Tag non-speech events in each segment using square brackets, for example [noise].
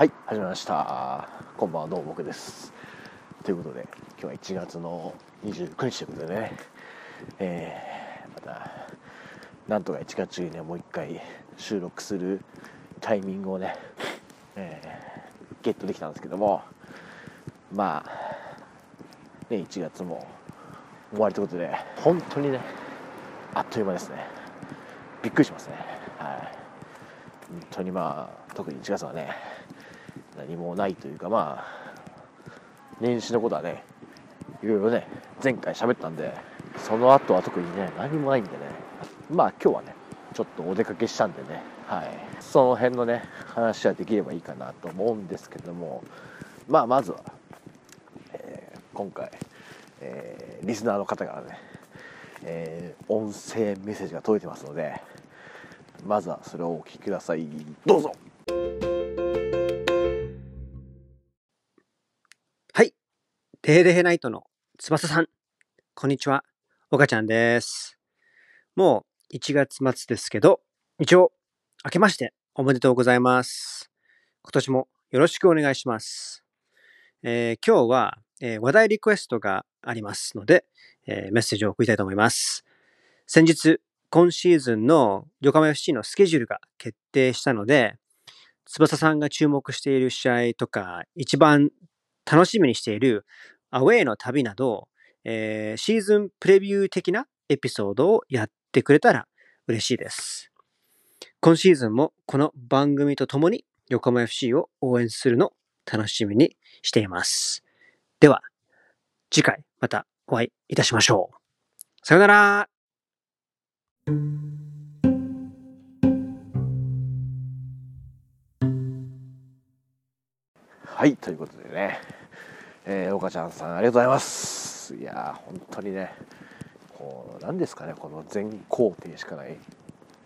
はい始まりました。こんばんはどうも僕です。ということで今日は1月の29日ということでね。えー、またなんとか1月中にねもう一回収録するタイミングをね、えー、ゲットできたんですけどもまあね1月も終わりということで本当にね。あっという間ですね。びっくりしますね。はい。本当にまあ特に1月はね何もないというかまあ年始のことはねいろいろね前回喋ったんでその後は特にね何もないんでね。まあ今日はねちょっとお出かけしたんでね。はい。その辺のね話はできればいいかなと思うんですけども。まあまずは、えー、今回、えー、リスナーの方からね、えー、音声メッセージが届いてますのでまずはそれをお聞きください。どうぞ。テーレヘナイトの翼さん、こんにちは。岡ちゃんです。もう1月末ですけど、一応、明けましておめでとうございます。今年もよろしくお願いします。えー、今日は、えー、話題リクエストがありますので、えー、メッセージを送りたいと思います。先日、今シーズンの横浜 FC のスケジュールが決定したので、翼さんが注目している試合とか、一番楽しみにしているアウェイの旅など、えー、シーズンプレビュー的なエピソードをやってくれたら嬉しいです。今シーズンもこの番組と共に横浜 FC を応援するの楽しみにしています。では、次回またお会いいたしましょう。さよならはい、ということでね、えー、岡ちゃんさんありがとうございます。いや本当にねこう何ですかねこの全肯定しかない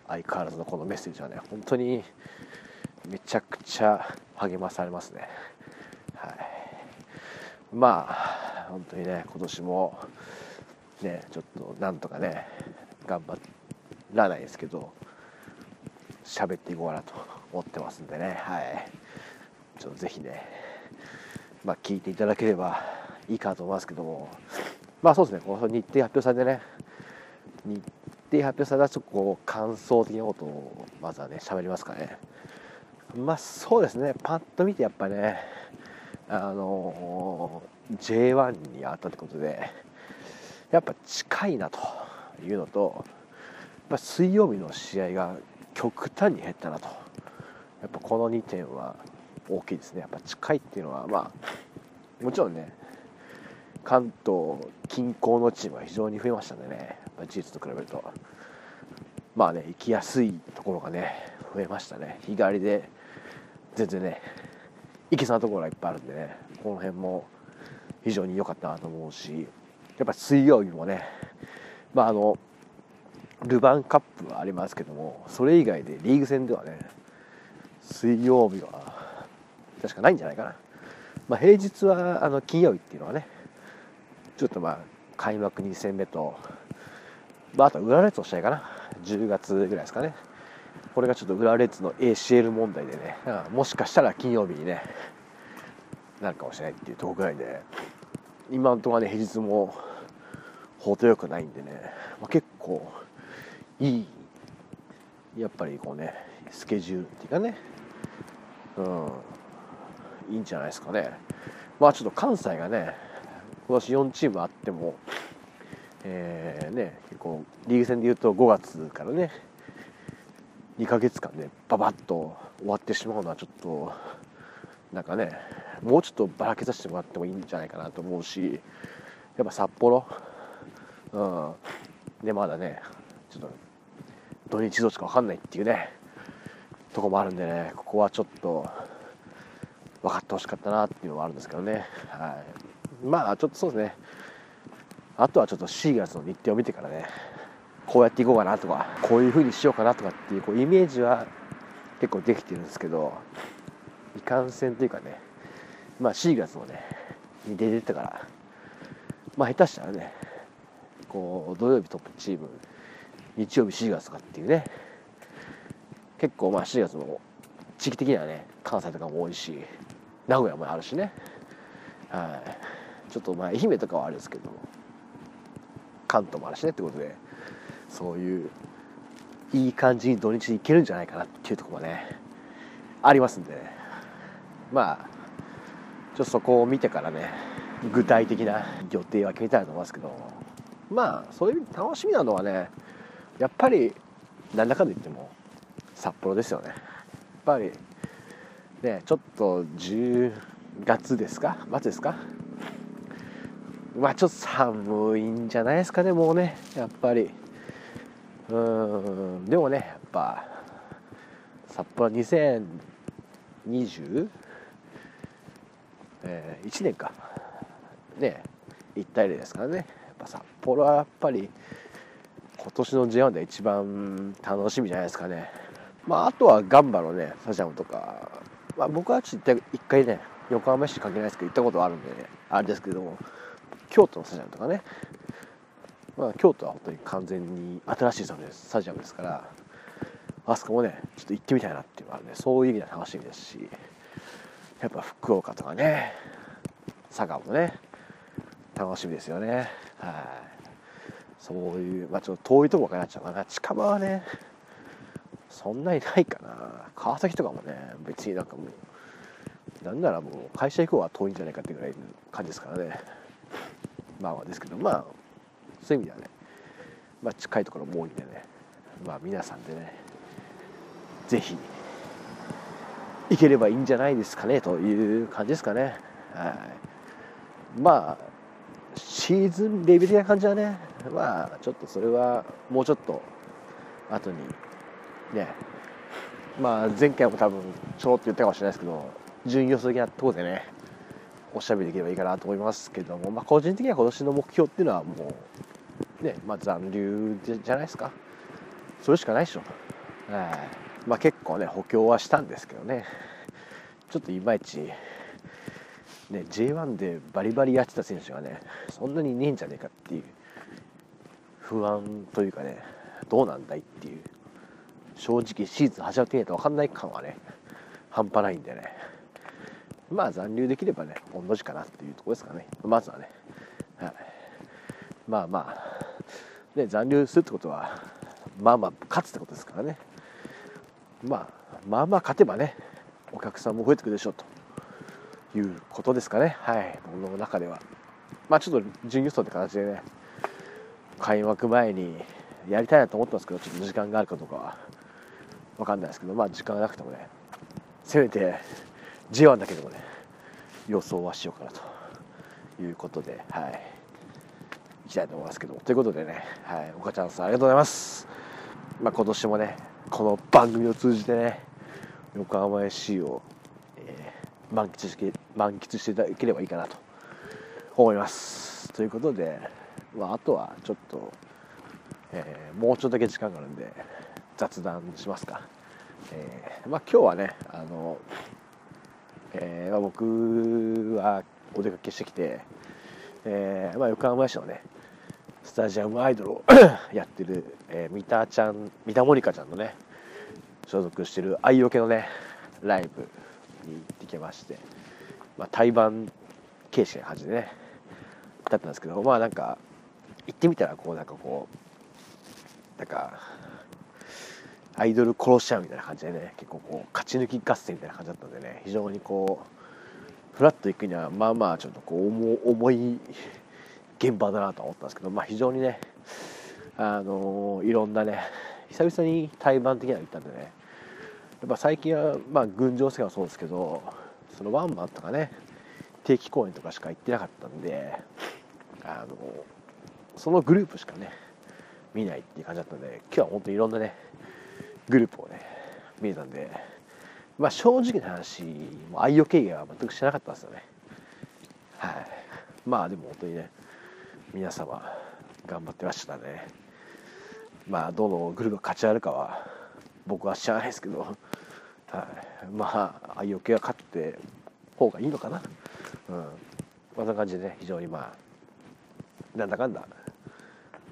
相変わらずのこのメッセージはね本当にめちゃくちゃ励まされますね。はい。まあ本当にね今年もねちょっとなんとかね頑張らないですけど喋っていこうかなと思ってますんでね。はい。ちょっとぜひねまあ、聞いていただければいいかと思いますけども。まあそうですね。この日程発表されてね。日程発表されたちょっとこう感想的なことをまずはね喋りますかね。まあそうですね。パッと見てやっぱねあの J1 にあったってことでやっぱ近いなというのとやっぱ水曜日の試合が極端に減ったなと。やっぱこの2点は大きいですね。やっぱ近いっていうのはまあもちろんね関東近郊のチームは非常に増えましたんでね。事実と比べると。まあね行きやすいところがね増えましたね。日帰りで全然ね行けそうなところがいっぱいあるんでね。この辺も非常に良かったなと思うしやっぱ水曜日もねまああのルヴァンカップはありますけどもそれ以外でリーグ戦ではね水曜日は確かないんじゃないかな、まあ、平日はあの金曜日っていうのはねちょっとまあ開幕2戦目と、まあ、あとは裏列の試合かな。10月ぐらいですかね。これがちょっと裏列の ACL 問題でね。もしかしたら金曜日にねなるかもしれないっていうとこぐらいで。今のところね平日も程よくないんでね、まあ、結構いいやっぱりこうねスケジュールっていうかね。うん。いいんじゃないですかね。まあちょっと関西がね、今年4チームあっても、えー、ね、結構リーグ戦でいうと5月からね、2ヶ月間でババッと終わってしまうのはちょっと、なんかね、もうちょっとばらけさせてもらってもいいんじゃないかなと思うし、やっぱ札幌、うん、でまだね、ちょっと土日どっちか分かんないっていうね、とこもあるんでね、ここはちょっと、分かってほしかったなっていうのはあるんですけどね、はい、まあちょっとそうですね。あとはちょっと4月の日程を見てからねこうやっていこうかなとかこういう風にしようかなとかっていうこうイメージは結構できてるんですけどいかんせんというかねまあ4月のねに出てたからまあ下手したらねこう土曜日トップチーム日曜日4月とかっていうね結構まあ4月も地域的にはね関西とかも多いし名古屋もあるしね。はい。ちょっとまあ愛媛とかはあれですけど関東もあるしねってことでそういういい感じに土日に行けるんじゃないかなっていうところもねありますんで。ねまあちょっとそこを見てからね具体的な予定は決めたいと思いますけどまあそういう楽しみなのはねやっぱりなんだかんだ言っても札幌ですよね。やっぱりねちょっと10月ですか？末ですかまあちょっと寒いんじゃないですかねもうねやっぱり。うんでもねやっぱ札幌2020えー、1年か。ね1対0ですからね。やっぱ札幌はやっぱり今年の J1 で一番楽しみじゃないですかね。まああとはガンバのねスタジアムとか、まあ、僕はちょっと一回ね横浜市関係ないですけど行ったことあるんでねあれですけども京都のスタジアムとかね。まあ京都は本当に完全に新しいスタジアムですからあそこもねちょっと行ってみたいなっていうのはねそういう意味では楽しみですしやっぱ福岡とかね佐賀もね楽しみですよね。はい。そういうまあちょっと遠いとこかなっちゃうかな。近場はねそんなにないかな。川崎とかもね別になんかもうなんならもう会社行こうは遠いんじゃないかってぐらいの感じですからね。まあですけどまあそういう意味ではね、まあ、近いところも多いんでねまあ皆さんでね是非いければいいんじゃないですかねという感じですかね。はい、まあシーズンレベルな感じはね。まあちょっとそれはもうちょっと後にね。まあ前回も多分ちょろっと言ったかもしれないですけど順位予想的なところでね。おしゃべりできればいいかなと思いますけども、まあ、個人的には今年の目標っていうのはもうねまあ残留じゃないですか。それしかないでしょ。はい。まあ、結構ね補強はしたんですけどね。ちょっといまいち、ね、J1 でバリバリやってた選手がねそんなにいねえんじゃねえかっていう不安というかねどうなんだいっていう正直シーズン始まってみないと分かんない感はね半端ないんでね。まあ残留できればね同じかなっていうところですかね。まずはね、はい、まあまあ。ね残留するってことはまあまあ勝つってことですからね。まあ、まあまあ勝てばねお客さんも増えてくるでしょうと。いうことですかね。はい。僕の中では。まあちょっと準優勝って形でね開幕前にやりたいなと思ってますけどちょっと時間があるかどうかは。分かんないですけどまあ時間がなくてもねせめて J1 だけでもね予想はしようかなということではい。いきたいと思いますけどということでね、はい、岡ちゃんさんありがとうございます、まあ、今年もねこの番組を通じてね横浜 FC を、えー、満喫して満喫していただければいいかなと思います。ということで、まあ、あとはちょっと、えー、もうちょっとだけ時間があるんで雑談しますか、えー、まあ、今日はねあの、えー、僕はお出かけしてきて、えまあ、横浜市のねスタジアムアイドルを [coughs] やってる、えー、三田ちゃん三田モニカちゃんのね所属してる愛よけのねライブに行ってきまして、まあ、対バン形式な感じでねだったんですけどまあなんか行ってみたらこうなんかこうなんかアイドル殺しちゃうみたいな感じでね結構こう勝ち抜き合戦みたいな感じだったんでね非常にこうフラッと行くにはまあまあちょっとこう重い現場だなと思ったんですけど、まあ、非常にね、あのー、いろんなね久々に対バン的なの行ったんでねやっぱ最近は、まあ、群青世界もそうですけどそのワンマンとかね定期公演とかしか行ってなかったんで、あのー、そのグループしかね見ないっていう感じだったんで今日は本当にいろんなねグループをね見えたんでまあ正直な話もう愛用経験は全くしなかったんですよね。はい。まあでも本当にね皆様頑張ってましたね。まあどのグループが勝ち上がるかは僕は知らないですけど、はい、まあ愛用系は勝って方がいいのかな。うん。こんな感じでね非常にまあなんだかんだ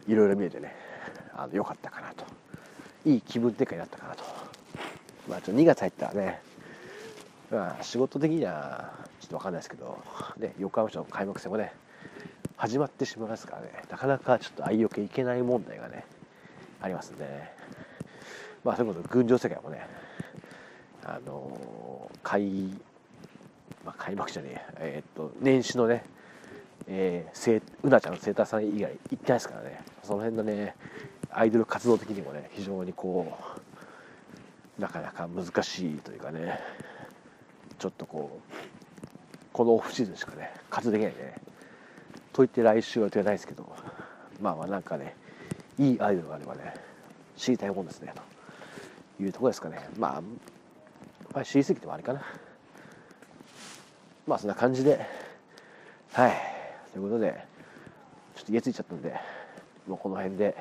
いろいろ見えてねあの良かったかなと。いい気分転換になったかなと。まあちょっと2月入ったらねまあ仕事的にはちょっと分かんないですけど、ね、横浜市の開幕戦もね始まってしまいますからね。なかなかちょっと相よけいけない問題がねありますんでね。まあそういうこと群青世界もねあの開,、まあ、開幕じゃねええー、っと年始のねえー、うなちゃんの生誕さん以外行ってないですからね。その辺のねアイドル活動的にもね非常にこうなかなか難しいというかねちょっとこうこのオフシーズンしかね活動できないね。と言って来週は予定ないですけどまあまあなんかねいいアイドルがあればね知りたいもんですねというところですかね。まあまあ知りすぎてもあれかな。まあそんな感じではい。ということでちょっと家ついちゃったんでもうこの辺で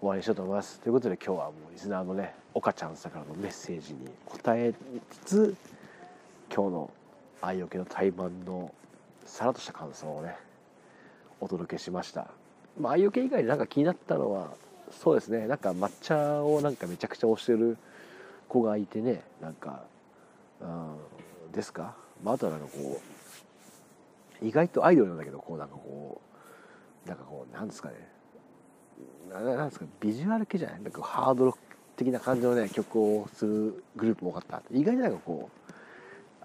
終わりにしようと思います。ということで今日はもうリスナーのね岡ちゃんさんからのメッセージに答えつつ今日の愛よけの対マンのさらっとした感想をねお届けしました。まあ愛よけ以外でなんか気になったのはそうですね。なんか抹茶をなんかめちゃくちゃ推してる子がいてねなんかうんですか、まあ、あとはなんかこう意外とアイドルなんだけどこうなんかこうなんかこうなんですかね。なんですかビジュアル系じゃない？なんかハードロック的な感じのね曲をするグループも多かった。意外になんかこう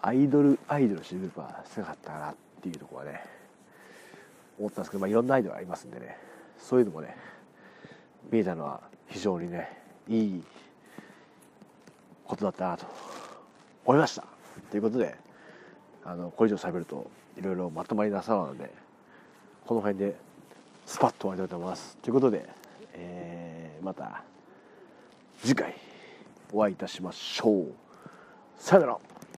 アイドルアイドルしてるグループは少なかったかなっていうところはね思ったんですけど、まあ、いろんなアイドルありますんでね。そういうのもね見えたのは非常にねいいことだったなと思いました。ということであのこれ以上喋るといろいろまとまりなさなのでこの辺でスパッと終わりたいと思います。ということで、えー、また次回お会いいたしましょう。さよなら。